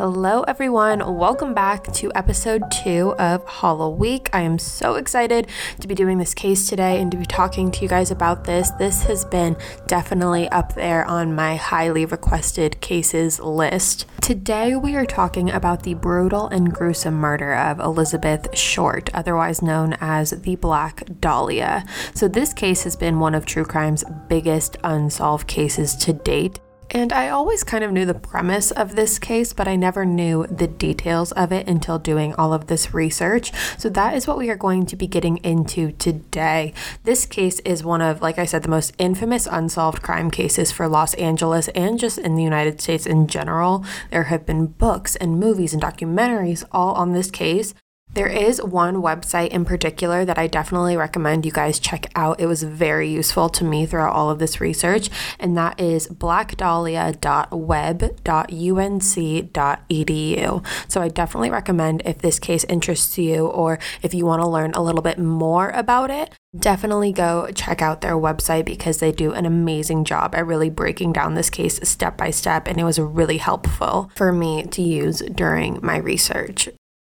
Hello, everyone. Welcome back to episode two of HalloWeek. I am so excited to be doing this case today and to be talking to you guys about this. This has been definitely up there on my highly requested cases list. Today, we are talking about the brutal and gruesome murder of Elizabeth Short, otherwise known as the Black Dahlia. So, this case has been one of true crime's biggest unsolved cases to date. And I always kind of knew the premise of this case, but I never knew the details of it until doing all of this research. So that is what we are going to be getting into today. This case is one of, like I said, the most infamous unsolved crime cases for Los Angeles and just in the United States in general. There have been books and movies and documentaries all on this case. There is one website in particular that I definitely recommend you guys check out. It was very useful to me throughout all of this research, and that is blackdahlia.web.unc.edu. So I definitely recommend if this case interests you or if you want to learn a little bit more about it, definitely go check out their website because they do an amazing job at really breaking down this case step by step, and it was really helpful for me to use during my research.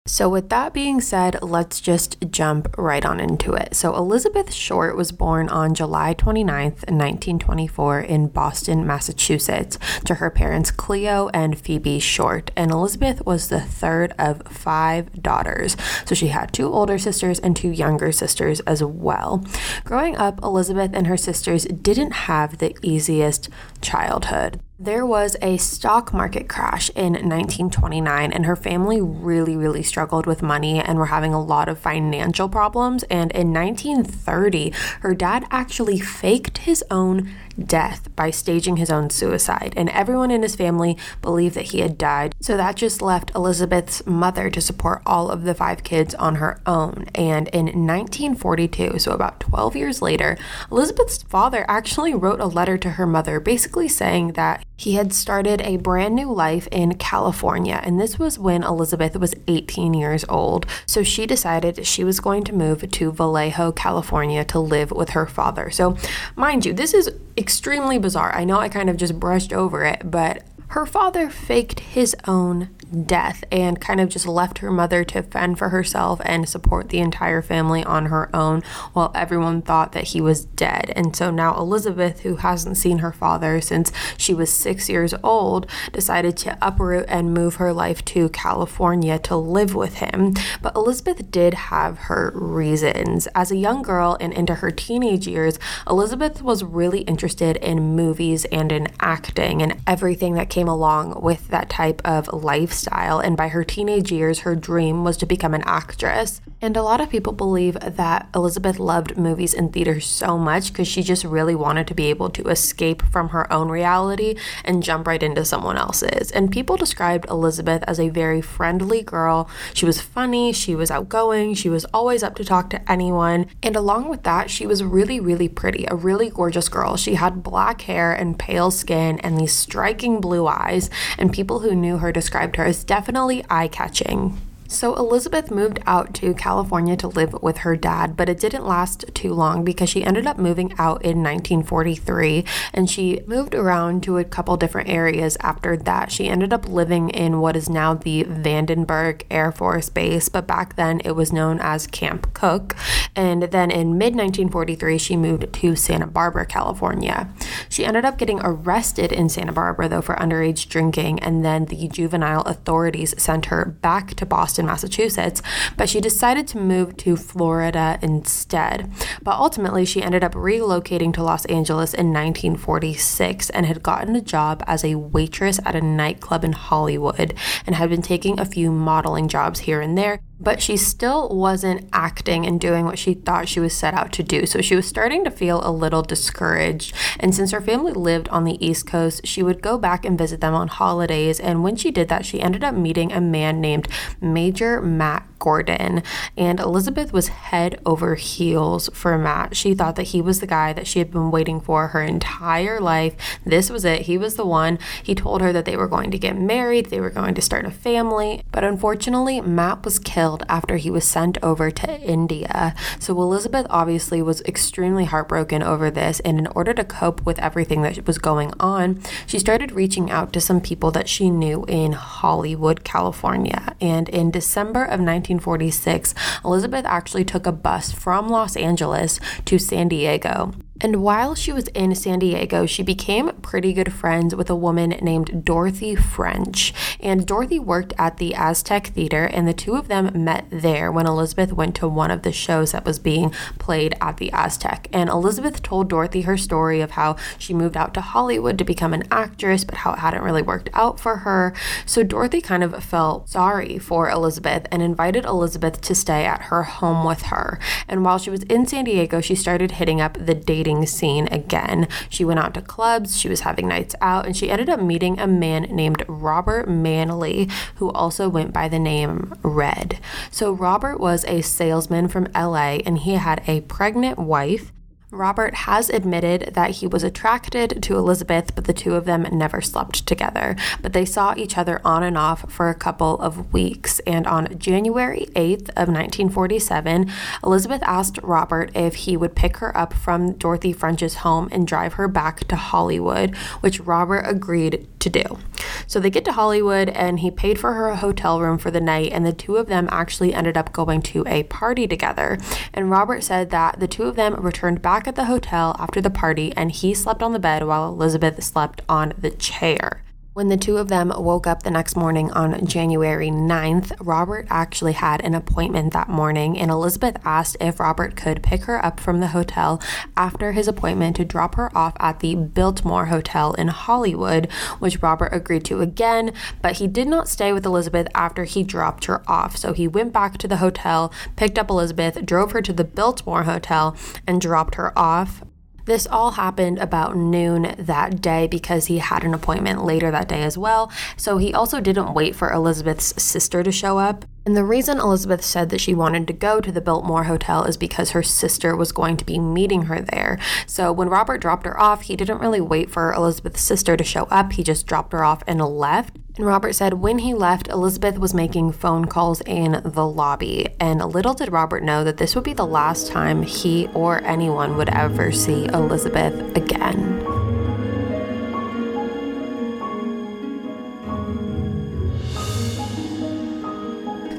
So, with that being said, let's just jump right on into it. So, Elizabeth Short was born on July 29th, 1924, in Boston, Massachusetts, to her parents Cleo and Phoebe Short. And Elizabeth was the third of five daughters. So, she had two older sisters and two younger sisters as well. Growing up, Elizabeth and her sisters didn't have the easiest childhood. There was a stock market crash in 1929, and her family really, really struggled with money and were having a lot of financial problems. And in 1930, her dad actually faked his own death by staging his own suicide, and everyone in his family believed that he had died. So that just left Elizabeth's mother to support all of the five kids on her own. And in 1942, so about 12 years later, Elizabeth's father actually wrote a letter to her mother basically saying that he had started a brand new life in California, and this was when Elizabeth was 18 years old. So she decided she was going to move to Vallejo, California to live with her father. So, mind you, this is extremely bizarre. I know I kind of just brushed over it, but her father faked his own death and kind of just left her mother to fend for herself and support the entire family on her own while everyone thought that he was dead. And so now Elizabeth, who hasn't seen her father since she was six years old, decided to uproot and move her life to California to live with him. But Elizabeth did have her reasons. As a young girl and into her teenage years, Elizabeth was really interested in movies and in acting and everything that came along with that type of lifestyle lifestyle, and by her teenage years, her dream was to become an actress. And a lot of people believe that Elizabeth loved movies and theater so much because she just really wanted to be able to escape from her own reality and jump right into someone else's. And people described Elizabeth as a very friendly girl. She was funny, she was outgoing, she was always up to talk to anyone. And along with that, she was really, really pretty, a really gorgeous girl. She had black hair and pale skin and these striking blue eyes, and people who knew her described her as definitely eye catching. So, Elizabeth moved out to California to live with her dad, but it didn't last too long because she ended up moving out in 1943 and she moved around to a couple different areas after that. She ended up living in what is now the Vandenberg Air Force Base, but back then it was known as Camp Cooke. And then in mid 1943, she moved to Santa Barbara, California. She ended up getting arrested in Santa Barbara, though, for underage drinking, and then the juvenile authorities sent her back to Boston Boston, Massachusetts, but she decided to move to Florida instead. But ultimately, she ended up relocating to Los Angeles in 1946 and had gotten a job as a waitress at a nightclub in Hollywood and had been taking a few modeling jobs here and there but she still wasn't acting and doing what she thought she was set out to do. So she was starting to feel a little discouraged. And since her family lived on the East Coast, she would go back and visit them on holidays. And when she did that, she ended up meeting a man named Major Matt Gordon. And Elizabeth was head over heels for Matt. She thought that he was the guy that she had been waiting for her entire life. This was it. He was the one. He told her that they were going to get married, they were going to start a family. But unfortunately, Matt was killed after he was sent over to India. So Elizabeth obviously was extremely heartbroken over this. And in order to cope with everything that was going on, she started reaching out to some people that she knew in Hollywood, California. And in December of 1946, Elizabeth actually took a bus from Los Angeles to San Diego. And while she was in San Diego, she became pretty good friends with a woman named Dorothy French. And Dorothy worked at the Aztec Theater, and the two of them met there when Elizabeth went to one of the shows that was being played at the Aztec. And Elizabeth told Dorothy her story of how she moved out to Hollywood to become an actress, but how it hadn't really worked out for her. So Dorothy kind of felt sorry for Elizabeth and invited Elizabeth to stay at her home with her. And while she was in San Diego, she started hitting up the dating dating scene again. She went out to clubs, she was having nights out, and she ended up meeting a man named Robert Manley, who also went by the name Red. So, Robert was a salesman from LA and he had a pregnant wife Robert has admitted that he was attracted to Elizabeth, but the two of them never slept together. But they saw each other on and off for a couple of weeks. And on January 8th of 1947, Elizabeth asked Robert if he would pick her up from Dorothy French's home and drive her back to Hollywood, which Robert agreed to do. So they get to Hollywood and he paid for her a hotel room for the night, and the two of them actually ended up going to a party together. And Robert said that the two of them returned back back at the hotel after the party and he slept on the bed while Elizabeth slept on the chair. When the two of them woke up the next morning on January 9th, Robert actually had an appointment that morning, and Elizabeth asked if Robert could pick her up from the hotel after his appointment to drop her off at the Biltmore Hotel in Hollywood, which Robert agreed to again, but he did not stay with Elizabeth after he dropped her off. So he went back to the hotel, picked up Elizabeth, drove her to the Biltmore Hotel, and dropped her off. This all happened about noon that day because he had an appointment later that day as well. So he also didn't wait for Elizabeth's sister to show up. And the reason Elizabeth said that she wanted to go to the Biltmore Hotel is because her sister was going to be meeting her there. So when Robert dropped her off, he didn't really wait for Elizabeth's sister to show up. He just dropped her off and left. And Robert said when he left, Elizabeth was making phone calls in the lobby. And little did Robert know that this would be the last time he or anyone would ever see Elizabeth again.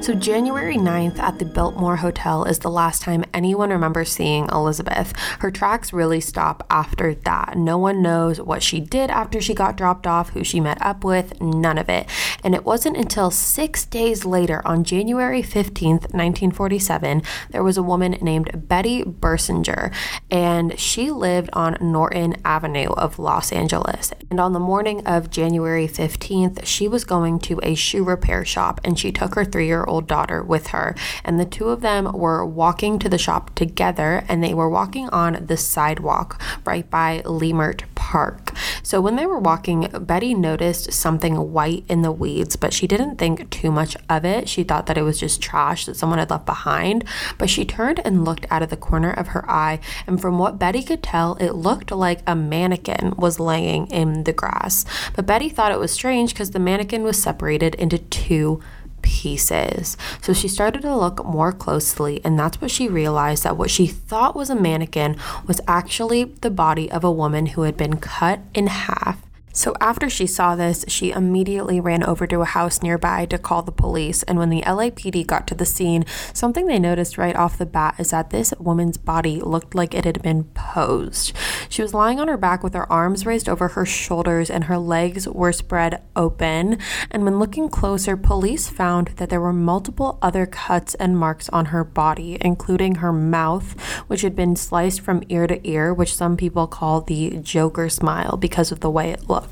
So, January 9th at the Biltmore Hotel is the last time anyone remembers seeing Elizabeth. Her tracks really stop after that. No one knows what she did after she got dropped off, who she met up with, none of it. And it wasn't until six days later, on January 15th, 1947, there was a woman named Betty Bersinger, and she lived on Norton Avenue of Los Angeles. And on the morning of January 15th, she was going to a shoe repair shop and she took her three year old old daughter with her. And the two of them were walking to the shop together and they were walking on the sidewalk right by Leimert Park. So when they were walking, Betty noticed something white in the weeds, but she didn't think too much of it. She thought that it was just trash that someone had left behind. But she turned and looked out of the corner of her eye, and from what Betty could tell, it looked like a mannequin was laying in the grass. But Betty thought it was strange because the mannequin was separated into two pieces. So she started to look more closely, and that's what she realized that what she thought was a mannequin was actually the body of a woman who had been cut in half so after she saw this, she immediately ran over to a house nearby to call the police. And when the LAPD got to the scene, something they noticed right off the bat is that this woman's body looked like it had been posed. She was lying on her back with her arms raised over her shoulders and her legs were spread open. And when looking closer, police found that there were multiple other cuts and marks on her body, including her mouth, which had been sliced from ear to ear, which some people call the Joker smile because of the way it looked.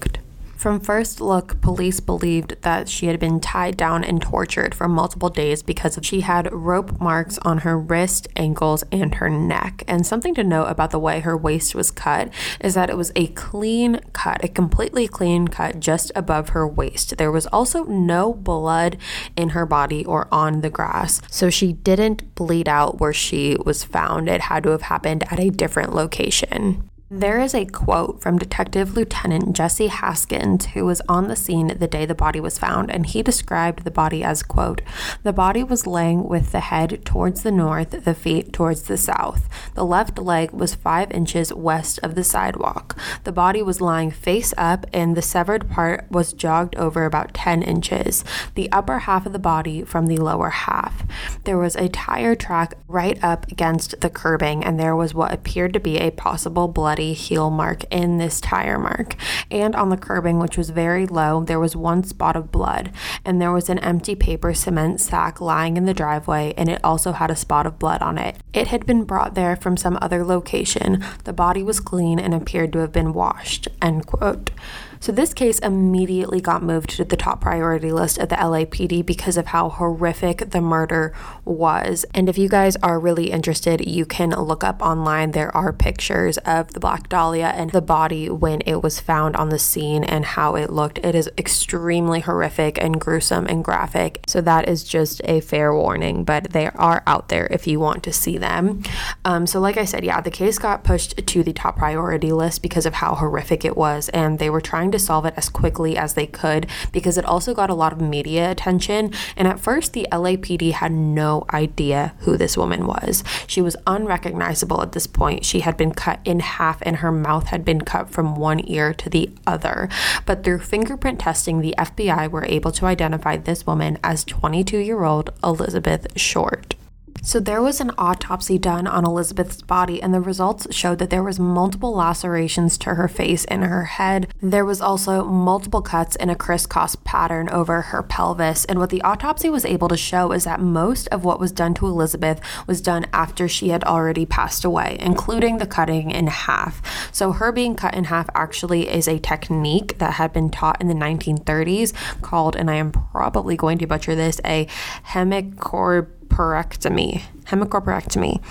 From first look, police believed that she had been tied down and tortured for multiple days because she had rope marks on her wrist, ankles, and her neck. And something to note about the way her waist was cut is that it was a clean cut, a completely clean cut just above her waist. There was also no blood in her body or on the grass. So she didn't bleed out where she was found. It had to have happened at a different location. There is a quote from Detective Lieutenant Jesse Haskins, who was on the scene the day the body was found, and he described the body as, quote, The body was laying with the head towards the north, the feet towards the south. The left leg was five inches west of the sidewalk. The body was lying face up, and the severed part was jogged over about 10 inches, the upper half of the body from the lower half. There was a tire track right up against the curbing, and there was what appeared to be a possible blood bloody heel mark in this tire mark. And on the curbing, which was very low, there was one spot of blood. And there was an empty paper cement sack lying in the driveway, and it also had a spot of blood on it. It had been brought there from some other location. The body was clean and appeared to have been washed. End quote. So this case immediately got moved to the top priority list of the LAPD because of how horrific the murder was. And if you guys are really interested, you can look up online. There are pictures of the Black Dahlia and the body when it was found on the scene and how it looked. It is extremely horrific and gruesome and graphic. So that is just a fair warning, but they are out there if you want to see them. Um, so, like I said, yeah, the case got pushed to the top priority list because of how horrific it was, and they were trying to solve it as quickly as they could because it also got a lot of media attention. And at first, the LAPD had no idea who this woman was. She was unrecognizable at this point. She had been cut in half and her mouth had been cut from one ear to the other. But through fingerprint testing, the FBI were able to identify this woman as 22 year old Elizabeth Short. So there was an autopsy done on Elizabeth's body and the results showed that there was multiple lacerations to her face and her head. There was also multiple cuts in a crisscross pattern over her pelvis and what the autopsy was able to show is that most of what was done to Elizabeth was done after she had already passed away, including the cutting in half. So her being cut in half actually is a technique that had been taught in the 1930s called and I am probably going to butcher this a hemicorp hemicorporectomy. Hemicorporectomy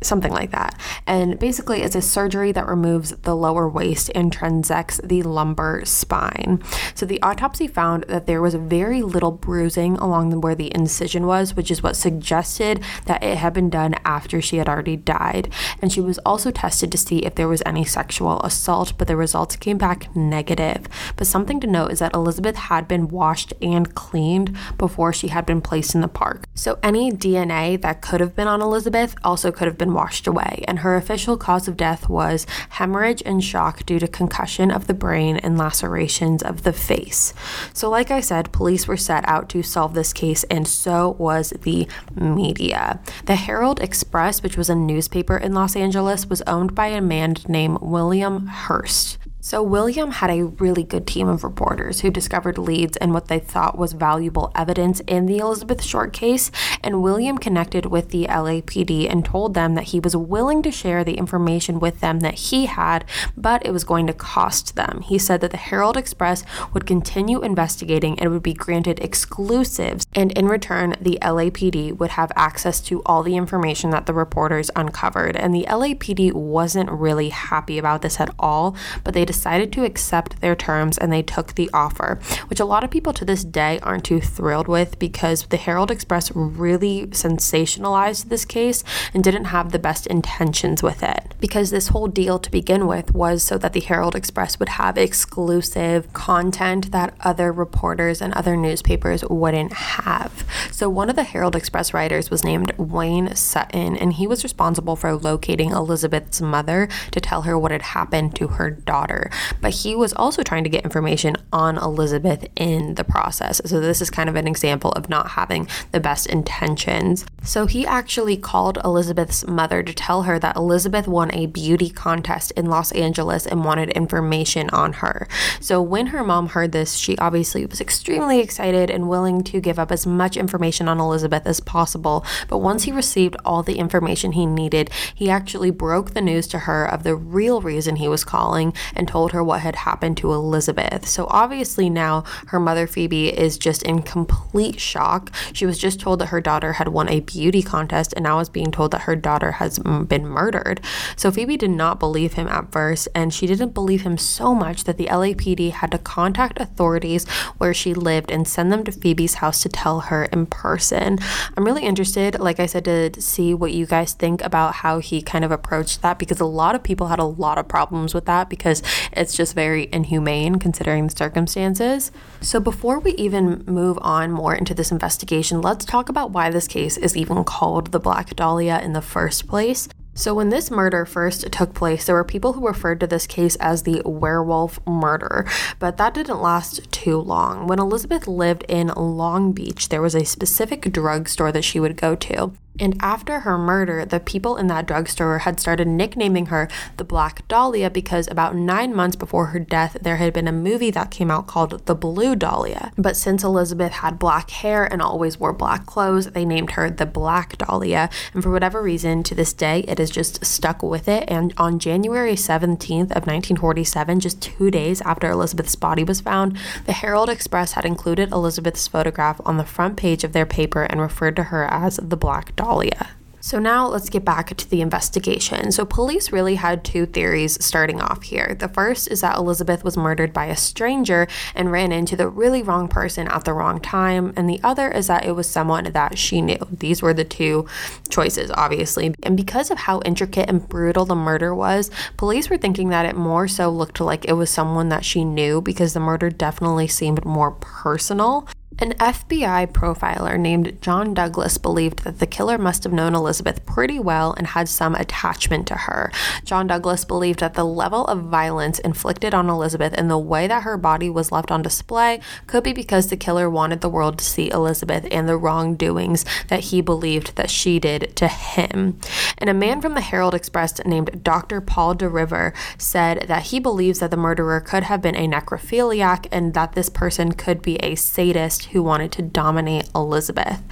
something like that. And basically, it's a surgery that removes the lower waist and transects the lumbar spine. So the autopsy found that there was very little bruising along where the incision was, which is what suggested that it had been done after she had already died. And she was also tested to see if there was any sexual assault, but the results came back negative. But something to note is that Elizabeth had been washed and cleaned before she had been placed in the park. So any DNA that could have been on Elizabeth also could have been been washed away, and her official cause of death was hemorrhage and shock due to concussion of the brain and lacerations of the face. So, like I said, police were set out to solve this case, and so was the media. The Herald Express, which was a newspaper in Los Angeles, was owned by a man named William Hearst. So, William had a really good team of reporters who discovered leads and what they thought was valuable evidence in the Elizabeth Short case. And William connected with the LAPD and told them that he was willing to share the information with them that he had, but it was going to cost them. He said that the Herald Express would continue investigating and would be granted exclusives. And in return, the LAPD would have access to all the information that the reporters uncovered. And the LAPD wasn't really happy about this at all, but they decided to accept their terms and they took the offer, which a lot of people to this day aren't too thrilled with because the Herald Express really sensationalized this case and didn't have the best intentions with it. Because this whole deal to begin with was so that the Herald Express would have exclusive content that other reporters and other newspapers wouldn't have. So one of the Herald Express writers was named Wayne Sutton, and he was responsible for locating Elizabeth's mother to tell her what had happened to her daughter but he was also trying to get information on Elizabeth in the process. So this is kind of an example of not having the best intentions. So he actually called Elizabeth's mother to tell her that Elizabeth won a beauty contest in Los Angeles and wanted information on her. So when her mom heard this, she obviously was extremely excited and willing to give up as much information on Elizabeth as possible. But once he received all the information he needed, he actually broke the news to her of the real reason he was calling and and told her what had happened to Elizabeth. So obviously now her mother Phoebe is just in complete shock. She was just told that her daughter had won a beauty contest and now is being told that her daughter has been murdered. So Phoebe did not believe him at first and she didn't believe him so much that the LAPD had to contact authorities where she lived and send them to Phoebe's house to tell her in person. I'm really interested, like I said, to see what you guys think about how he kind of approached that because a lot of people had a lot of problems with that because it's just very inhumane considering the circumstances. So, before we even move on more into this investigation, let's talk about why this case is even called the Black Dahlia in the first place. So, when this murder first took place, there were people who referred to this case as the werewolf murder, but that didn't last too long. When Elizabeth lived in Long Beach, there was a specific drugstore that she would go to. And after her murder, the people in that drugstore had started nicknaming her the Black Dahlia because about nine months before her death, there had been a movie that came out called The Blue Dahlia. But since Elizabeth had black hair and always wore black clothes, they named her the Black Dahlia. And for whatever reason, to this day, it has just stuck with it. And on January 17th of 1947, just two days after Elizabeth's body was found, the Herald Express had included Elizabeth's photograph on the front page of their paper and referred to her as the Black Dahlia. Dahlia. So now let's get back to the investigation. So police really had two theories starting off here. The first is that Elizabeth was murdered by a stranger and ran into the really wrong person at the wrong time, and the other is that it was someone that she knew. These were the two choices, obviously. And because of how intricate and brutal the murder was, police were thinking that it more so looked like it was someone that she knew because the murder definitely seemed more personal. An FBI profiler named John Douglas believed that the killer must have known Elizabeth pretty well and had some attachment to her. John Douglas believed that the level of violence inflicted on Elizabeth and the way that her body was left on display could be because the killer wanted the world to see Elizabeth and the wrongdoings that he believed that she did to him. And a man from the Herald Express named Dr. Paul DeRiver said that he believes that the murderer could have been a necrophiliac and that this person could be a sadist who wanted to dominate Elizabeth.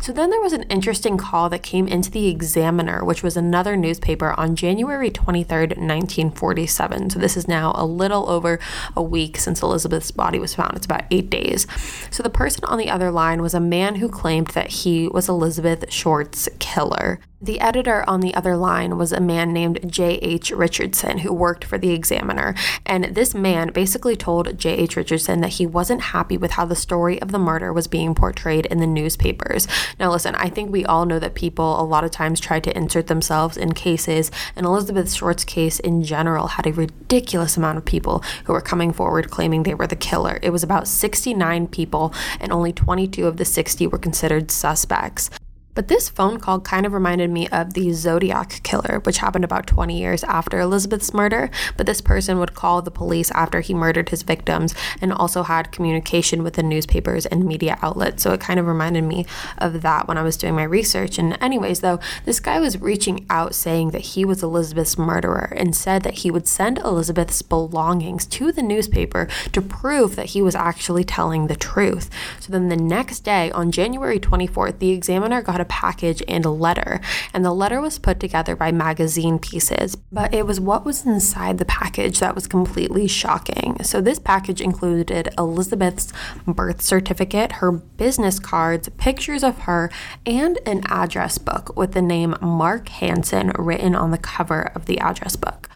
So then there was an interesting call that came into the Examiner, which was another newspaper, on January 23rd, 1947. So this is now a little over a week since Elizabeth's body was found. It's about eight days. So the person on the other line was a man who claimed that he was Elizabeth Short's killer. The editor on the other line was a man named J.H. Richardson who worked for the Examiner. And this man basically told J.H. Richardson that he wasn't happy with how the story of the murder was being portrayed in the newspapers. Now, listen, I think we all know that people a lot of times try to insert themselves in cases, and Elizabeth Short's case in general had a ridiculous amount of people who were coming forward claiming they were the killer. It was about 69 people, and only 22 of the 60 were considered suspects. But this phone call kind of reminded me of the Zodiac killer, which happened about 20 years after Elizabeth's murder. But this person would call the police after he murdered his victims and also had communication with the newspapers and media outlets. So it kind of reminded me of that when I was doing my research. And, anyways, though, this guy was reaching out saying that he was Elizabeth's murderer and said that he would send Elizabeth's belongings to the newspaper to prove that he was actually telling the truth. So then the next day, on January 24th, the examiner got a package and a letter, and the letter was put together by magazine pieces, but it was what was inside the package that was completely shocking. So, this package included Elizabeth's birth certificate, her business cards, pictures of her, and an address book with the name Mark Hansen written on the cover of the address book.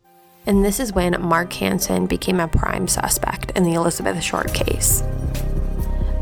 And this is when Mark Hansen became a prime suspect in the Elizabeth Short case.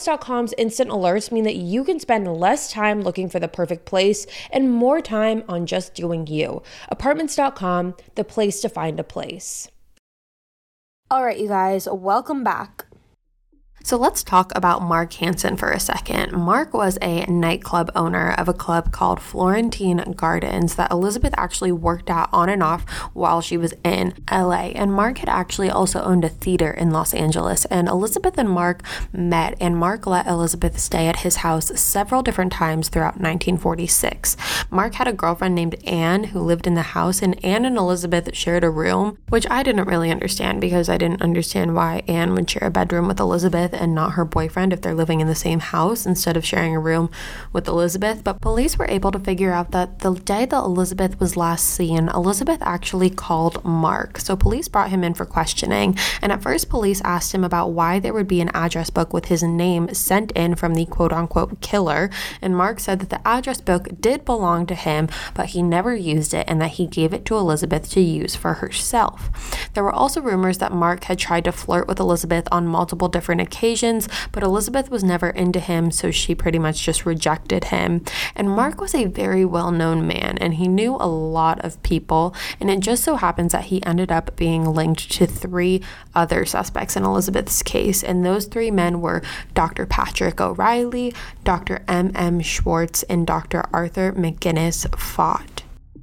Apartments.com's instant alerts mean that you can spend less time looking for the perfect place and more time on just doing you. Apartments.com, the place to find a place. All right, you guys, welcome back. So let's talk about Mark Hansen for a second. Mark was a nightclub owner of a club called Florentine Gardens that Elizabeth actually worked at on and off while she was in LA. And Mark had actually also owned a theater in Los Angeles. And Elizabeth and Mark met, and Mark let Elizabeth stay at his house several different times throughout 1946. Mark had a girlfriend named Anne who lived in the house, and Anne and Elizabeth shared a room, which I didn't really understand because I didn't understand why Anne would share a bedroom with Elizabeth and not her boyfriend if they're living in the same house instead of sharing a room with Elizabeth. But police were able to figure out that the day that Elizabeth was last seen, Elizabeth actually called Mark. So police brought him in for questioning. And at first, police asked him about why there would be an address book with his name sent in from the quote unquote killer. And Mark said that the address book did belong to him, but he never used it and that he gave it to Elizabeth to use for herself. There were also rumors that Mark had tried to flirt with Elizabeth on multiple different occasions occasions, but Elizabeth was never into him, so she pretty much just rejected him. And Mark was a very well known man, and he knew a lot of people, and it just so happens that he ended up being linked to three other suspects in Elizabeth's case, and those three men were Dr. Patrick O'Reilly, Dr. M. M. Schwartz, and Dr. Arthur McGinnis Faught.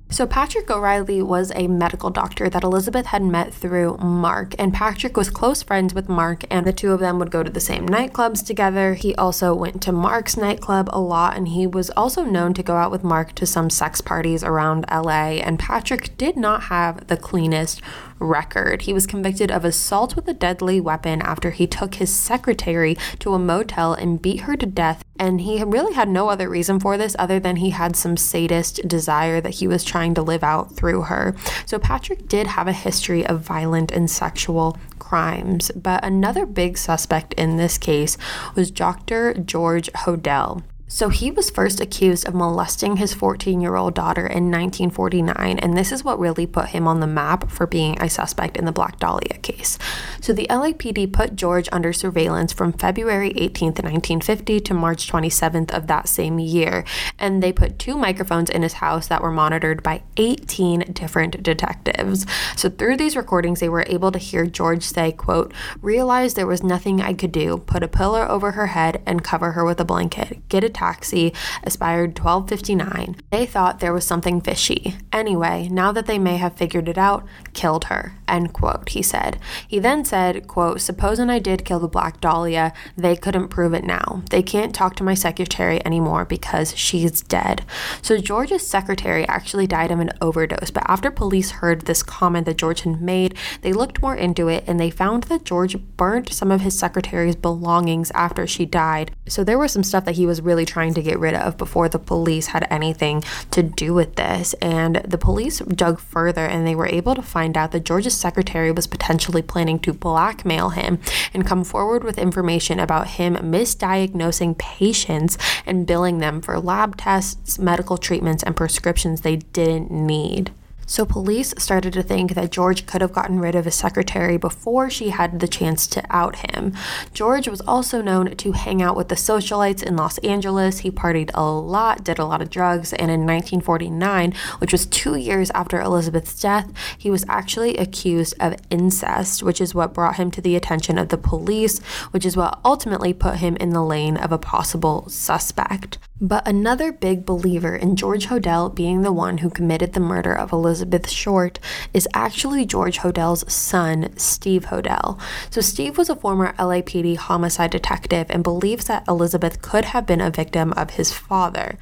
So, Patrick O'Reilly was a medical doctor that Elizabeth had met through Mark, and Patrick was close friends with Mark, and the two of them would go to the same nightclubs together. He also went to Mark's nightclub a lot, and he was also known to go out with Mark to some sex parties around LA. And Patrick did not have the cleanest record. He was convicted of assault with a deadly weapon after he took his secretary to a motel and beat her to death. And he really had no other reason for this other than he had some sadist desire that he was trying to live out through her. So Patrick did have a history of violent and sexual crimes. But another big suspect in this case was Dr. George Hodel. So he was first accused of molesting his 14 year old daughter in 1949, and this is what really put him on the map for being a suspect in the Black Dahlia case. So the LAPD put George under surveillance from February 18th, 1950 to March 27th of that same year, and they put two microphones in his house that were monitored by 18 different detectives. So through these recordings, they were able to hear George say, quote, realized there was nothing I could do, put a pillow over her head and cover her with a blanket, get a taxi, aspired 1259. They thought there was something fishy. Anyway, now that they may have figured it out, killed her. End quote, he said. He then said, quote, supposing I did kill the Black Dahlia, they couldn't prove it now. They can't talk to my secretary anymore because she's dead. So George's secretary actually died of an overdose, but after police heard this comment that George had made, they looked more into it and they found that George burnt some of his secretary's belongings after she died. So there was some stuff that he was really trying to get rid of before the police had anything to do with this. And the police dug further and they were able to find out that George's secretary was potentially planning to blackmail him and come forward with information about him misdiagnosing patients and billing them for lab tests, medical treatments, and prescriptions they didn't need. So police started to think that George could have gotten rid of his secretary before she had the chance to out him. George was also known to hang out with the socialites in Los Angeles. He partied a lot, did a lot of drugs, and in 1949, which was two years after Elizabeth's death, he was actually accused of incest, which is what brought him to the attention of the police, which is what ultimately put him in the lane of a possible suspect. But another big believer in George Hodel being the one who committed the murder of Elizabeth Short is actually George Hodel's son, Steve Hodel. So, Steve was a former LAPD homicide detective and believes that Elizabeth could have been a victim of his father.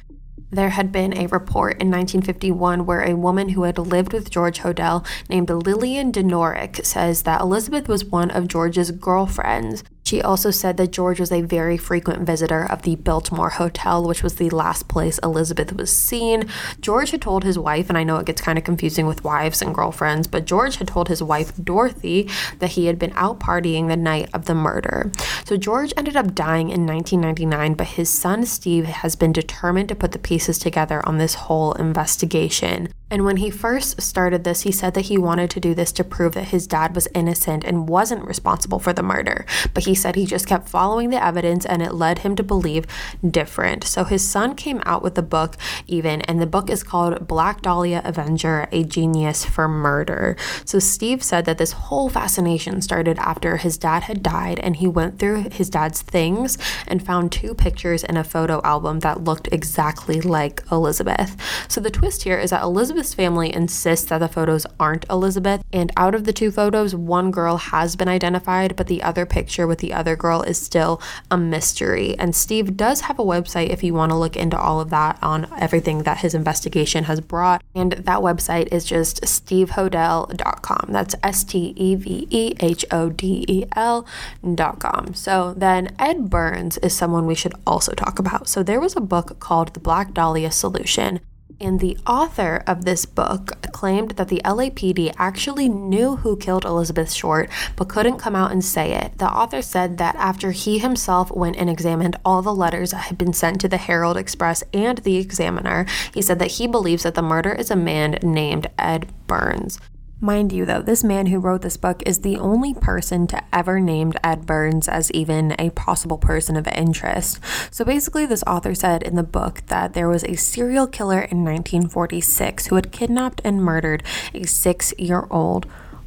There had been a report in 1951 where a woman who had lived with George Hodel named Lillian Denorick says that Elizabeth was one of George's girlfriends. She also said that George was a very frequent visitor of the Biltmore Hotel, which was the last place Elizabeth was seen. George had told his wife, and I know it gets kind of confusing with wives and girlfriends, but George had told his wife, Dorothy, that he had been out partying the night of the murder. So George ended up dying in 1999, but his son Steve has been determined to put the pieces together on this whole investigation. And when he first started this, he said that he wanted to do this to prove that his dad was innocent and wasn't responsible for the murder. But he said he just kept following the evidence and it led him to believe different. So his son came out with a book, even, and the book is called Black Dahlia Avenger A Genius for Murder. So Steve said that this whole fascination started after his dad had died and he went through his dad's things and found two pictures in a photo album that looked exactly like Elizabeth. So the twist here is that Elizabeth Elizabeth's family insists that the photos aren't Elizabeth, and out of the two photos, one girl has been identified, but the other picture with the other girl is still a mystery. And Steve does have a website if you want to look into all of that on everything that his investigation has brought. And that website is just stevehodel.com. That's S T E V E H O D E L.com. So then Ed Burns is someone we should also talk about. So there was a book called The Black Dahlia Solution. And the author of this book claimed that the LAPD actually knew who killed Elizabeth Short, but couldn't come out and say it. The author said that after he himself went and examined all the letters that had been sent to the Herald Express and the Examiner, he said that he believes that the murder is a man named Ed Burns. Mind you, though, this man who wrote this book is the only person to ever named Ed Burns as even a possible person of interest. So basically, this author said in the book that there was a serial killer in 1946 who had kidnapped and murdered a six year old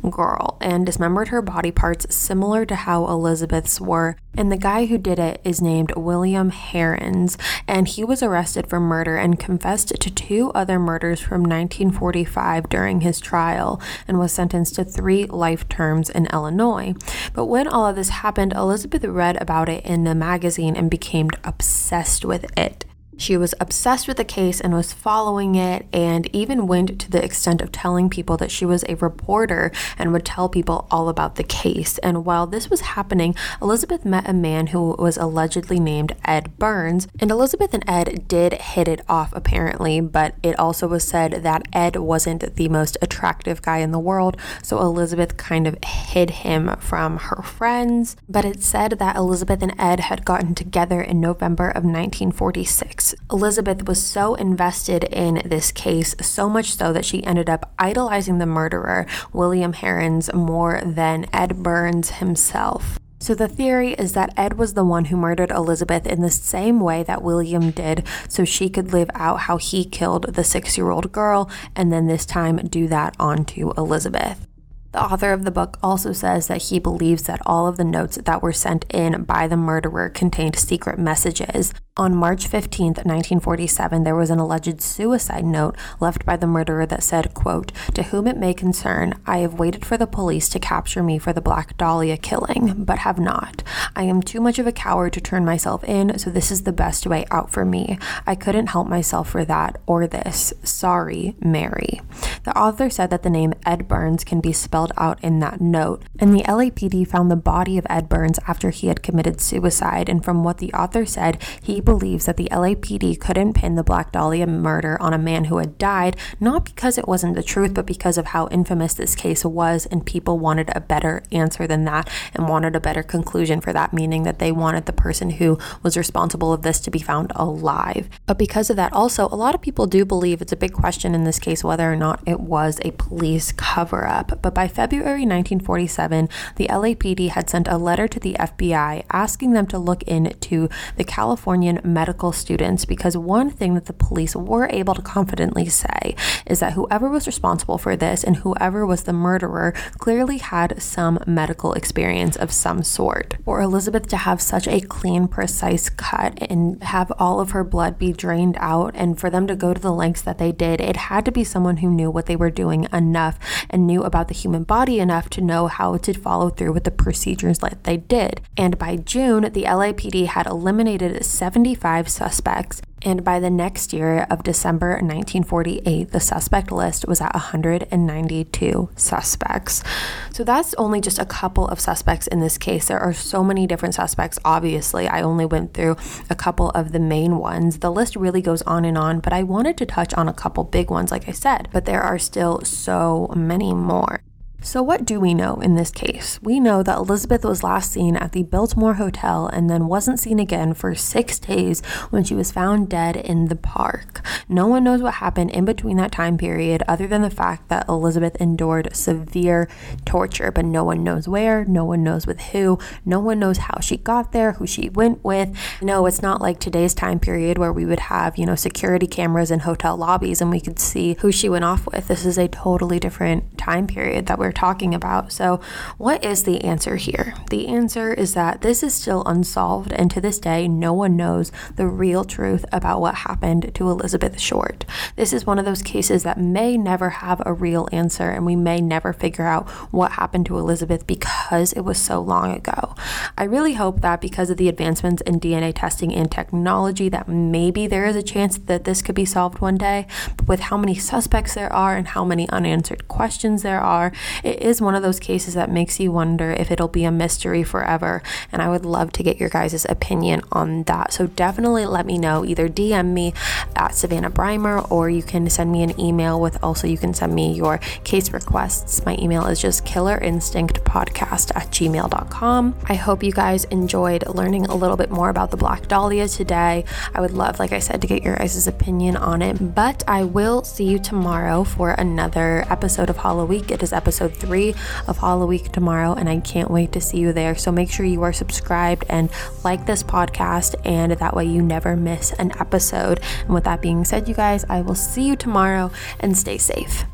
girl and dismembered her body parts similar to how Elizabeth's were. And the guy who did it is named William Heirens, and he was arrested for murder and confessed to two other murders from 1945 during his trial and was sentenced to three life terms in Illinois. But when all of this happened, Elizabeth read about it in a magazine and became obsessed with it. She was obsessed with the case and was following it, and even went to the extent of telling people that she was a reporter and would tell people all about the case. And while this was happening, Elizabeth met a man who was allegedly named Ed Burns, and Elizabeth and Ed did hit it off apparently, but it also was said that Ed wasn't the most attractive guy in the world, so Elizabeth kind of hid him from her friends. But it said that Elizabeth and Ed had gotten together in November of 1946. Elizabeth was so invested in this case, so much so that she ended up idolizing the murderer, William Heirens, more than Ed Burns himself. So the theory is that Ed was the one who murdered Elizabeth in the same way that William did, so she could live out how he killed the six year old girl and then this time do that onto Elizabeth. The author of the book also says that he believes that all of the notes that were sent in by the murderer contained secret messages, on March 15, 1947, there was an alleged suicide note left by the murderer that said, quote, To whom it may concern, I have waited for the police to capture me for the Black Dahlia killing, but have not. I am too much of a coward to turn myself in, so this is the best way out for me. I couldn't help myself for that or this. Sorry, Mary. The author said that the name Ed Burns can be spelled out in that note, and the LAPD found the body of Ed Burns after he had committed suicide, and from what the author said, he believes that the LAPD couldn't pin the Black Dahlia murder on a man who had died, not because it wasn't the truth, but because of how infamous this case was, and people wanted a better answer than that and wanted a better conclusion for that, meaning that they wanted the person who was responsible of this to be found alive. But because of that, also, a lot of people do believe it's a big question in this case whether or not it was a police cover up. But by February 1947, the LAPD had sent a letter to the FBI asking them to look into the Californian medical students because one thing that the police were able to confidently say is that whoever was responsible for this and whoever was the murderer clearly had some medical experience of some sort. For Elizabeth to have such a clean, precise cut and have all of her blood be drained out, and for them to go to the lengths that they did, it had to be someone who knew what they were doing enough and knew about the human body enough to know how to follow through with the procedures that they did. And by June, the LAPD had eliminated 75 suspects, and by the next year of December 1948, the suspect list was at 192 suspects. So that's only just a couple of suspects in this case. There are so many different suspects, obviously. I only went through a couple of the main ones. The list really goes on and on, but I wanted to touch on a couple big ones, like I said, but there are still so many more. So, what do we know in this case? We know that Elizabeth was last seen at the Biltmore Hotel and then wasn't seen again for six days when she was found dead in the park. No one knows what happened in between that time period other than the fact that Elizabeth endured severe torture, but no one knows where, no one knows with who, no one knows how she got there, who she went with. No, it's not like today's time period where we would have, you know, security cameras in hotel lobbies and we could see who she went off with. This is a totally different time period that we're we're talking about. So, what is the answer here? The answer is that this is still unsolved, and to this day, no one knows the real truth about what happened to Elizabeth Short. This is one of those cases that may never have a real answer, and we may never figure out what happened to Elizabeth because it was so long ago. I really hope that because of the advancements in DNA testing and technology, that maybe there is a chance that this could be solved one day. But with how many suspects there are and how many unanswered questions there are, it is one of those cases that makes you wonder if it'll be a mystery forever. And I would love to get your guys' opinion on that. So definitely let me know. Either DM me at Savannah Brymer or you can send me an email with also you can send me your case requests. My email is just killerinstinctpodcast at gmail.com. I hope you guys enjoyed learning a little bit more about the Black Dahlia today. I would love, like I said, to get your guys' opinion on it. But I will see you tomorrow for another episode of HalloWeek. It is episode episode three of HalloWeek tomorrow, and I can't wait to see you there. So make sure you are subscribed and like this podcast, and that way you never miss an episode. And with that being said, you guys, I will see you tomorrow and stay safe.